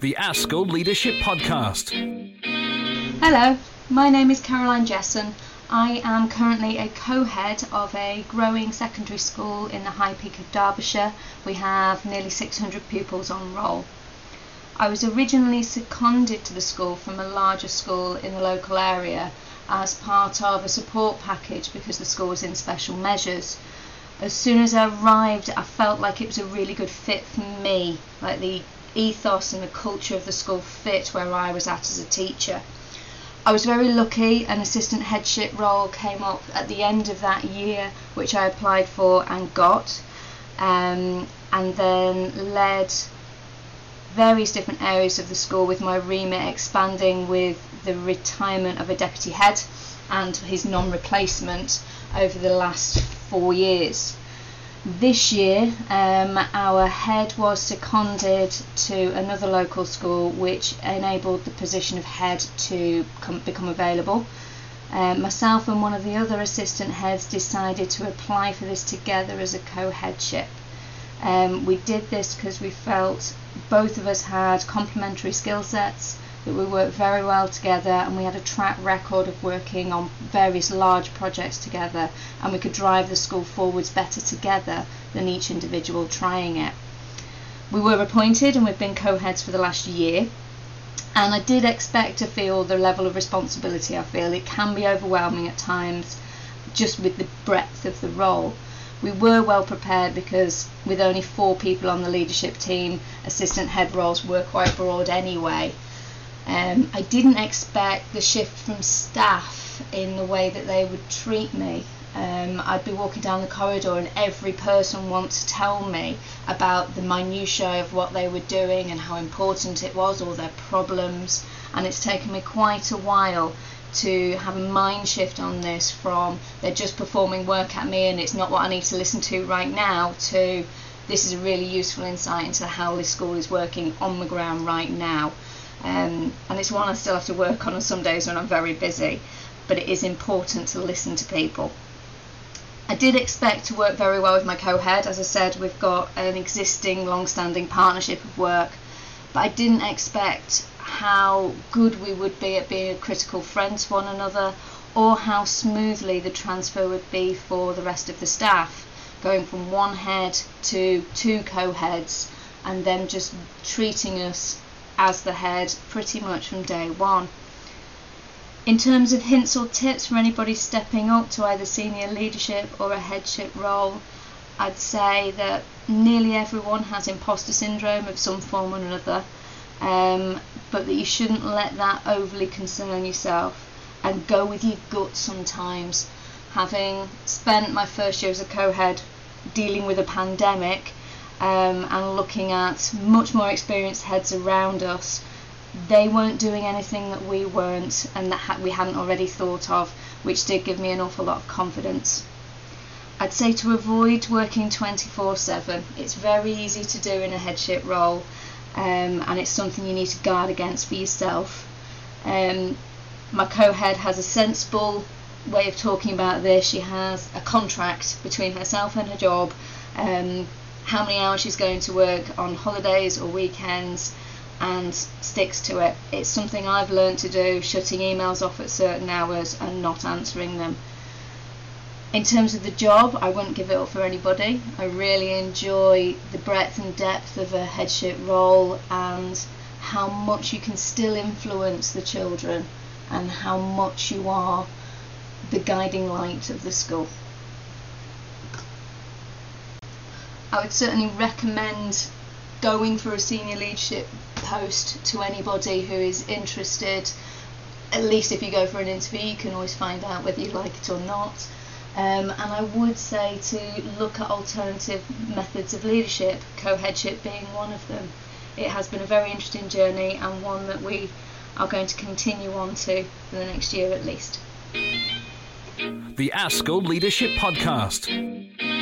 the ASCL Leadership Podcast. Hello, my name is Caroline Jesson. I am currently a co head of a growing secondary school in the High Peak of Derbyshire. We have nearly 600 pupils on roll. I was originally seconded to the school from a larger school in the local area as part of a support package because the school was in special measures. As soon as I arrived, I felt like it was a really good fit for me, like the ethos and the culture of the school fit where I was at as a teacher. I was very lucky, an assistant headship role came up at the end of that year, which I applied for and got, um, and then led various different areas of the school with my remit expanding with the retirement of a deputy head and his non replacement over the last four years. This year, um, our head was seconded to another local school, which enabled the position of head to come, become available. Um, myself and one of the other assistant heads decided to apply for this together as a co headship. Um, we did this because we felt both of us had complementary skill sets that we worked very well together and we had a track record of working on various large projects together and we could drive the school forwards better together than each individual trying it. We were appointed and we've been co-heads for the last year and I did expect to feel the level of responsibility I feel. It can be overwhelming at times just with the breadth of the role. We were well prepared because with only four people on the leadership team, assistant head roles were quite broad anyway. Um, I didn't expect the shift from staff in the way that they would treat me. Um, I'd be walking down the corridor and every person wants to tell me about the minutiae of what they were doing and how important it was, or their problems. And it's taken me quite a while to have a mind shift on this from they're just performing work at me and it's not what I need to listen to right now to this is a really useful insight into how this school is working on the ground right now. Um, and it's one I still have to work on on some days when I'm very busy, but it is important to listen to people. I did expect to work very well with my co-head. As I said, we've got an existing long-standing partnership of work, but I didn't expect how good we would be at being a critical friend to one another or how smoothly the transfer would be for the rest of the staff, going from one head to two co-heads and then just treating us as the head pretty much from day one. In terms of hints or tips for anybody stepping up to either senior leadership or a headship role, I'd say that nearly everyone has imposter syndrome of some form or another, um, but that you shouldn't let that overly concern yourself and go with your gut sometimes. Having spent my first year as a co head dealing with a pandemic, um, and looking at much more experienced heads around us, they weren't doing anything that we weren't and that ha- we hadn't already thought of, which did give me an awful lot of confidence. I'd say to avoid working 24 7. It's very easy to do in a headship role, um, and it's something you need to guard against for yourself. Um, my co head has a sensible way of talking about this. She has a contract between herself and her job. Um, how many hours she's going to work on holidays or weekends and sticks to it. It's something I've learned to do, shutting emails off at certain hours and not answering them. In terms of the job, I wouldn't give it up for anybody. I really enjoy the breadth and depth of a headship role and how much you can still influence the children and how much you are the guiding light of the school. I would certainly recommend going for a senior leadership post to anybody who is interested. At least if you go for an interview, you can always find out whether you like it or not. Um, and I would say to look at alternative methods of leadership, co headship being one of them. It has been a very interesting journey and one that we are going to continue on to for the next year at least. The ASCL Leadership Podcast.